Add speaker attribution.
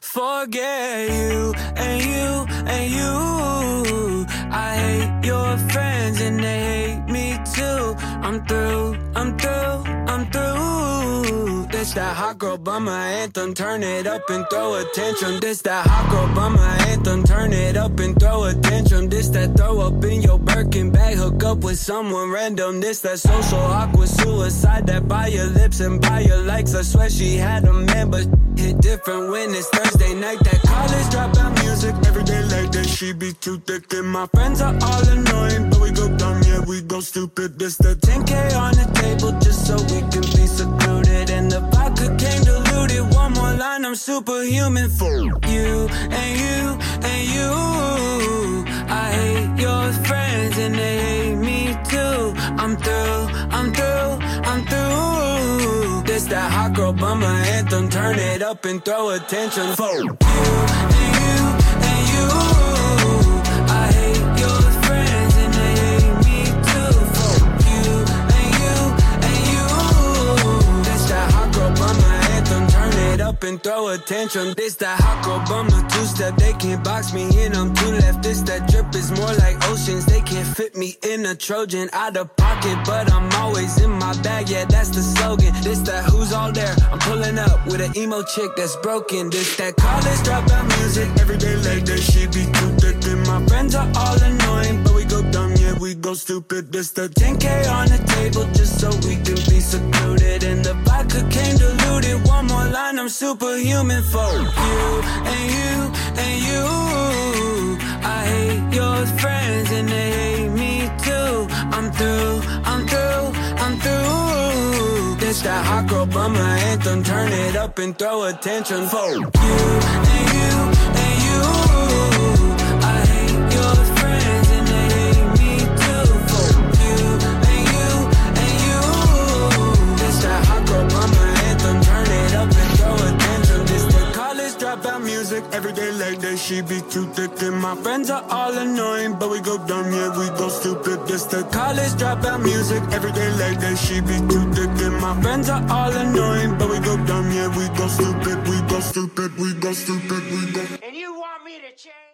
Speaker 1: forget you and you and you. I hate your friends and they hate me too. I'm through, I'm through, I'm through. This that hot girl bummer anthem, turn it up and throw a tantrum. This that hot girl bummer anthem, turn it up and throw a tantrum. This that throw up in your bag, hook up with someone random. This that social awkward suicide that buy your lips and buy your likes. I swear she had a man, but hit different when it's Thursday night. That college dropout music every day like that. She be too thick and my friends are all annoying, but we go dumb, yeah we go stupid. This the 10k on the table just so we can be secluded. And the vodka came diluted. One more line, I'm superhuman for you and you and you. Through, I'm through, I'm through. This that hot girl bummer anthem. Turn it up and throw attention for you and you and you. Up and throw attention. This that hot girl two step. They can't box me in. I'm two left. This that drip is more like oceans. They can't fit me in a Trojan out of pocket, but I'm always in my bag. Yeah, that's the slogan. This that who's all there. I'm pulling up with an emo chick that's broken. This that college dropout music. Every day like that, she be too thick. And my friends are all annoying, but we go dumb. Yeah, we go stupid. This the 10k on the table just so Superhuman for you and you and you. I hate your friends and they hate me too. I'm through, I'm through, I'm through. This that hot girl bummer anthem. Turn it up and throw attention for you and you. Every day like that, she be too thick. And my friends are all annoying, but we go dumb, yeah, we go stupid. This the college dropout music. Every day like that, she be too thick. And my friends are all annoying, but we go dumb, yeah, we go stupid, we go stupid, we go stupid, we go.
Speaker 2: And you want me to change?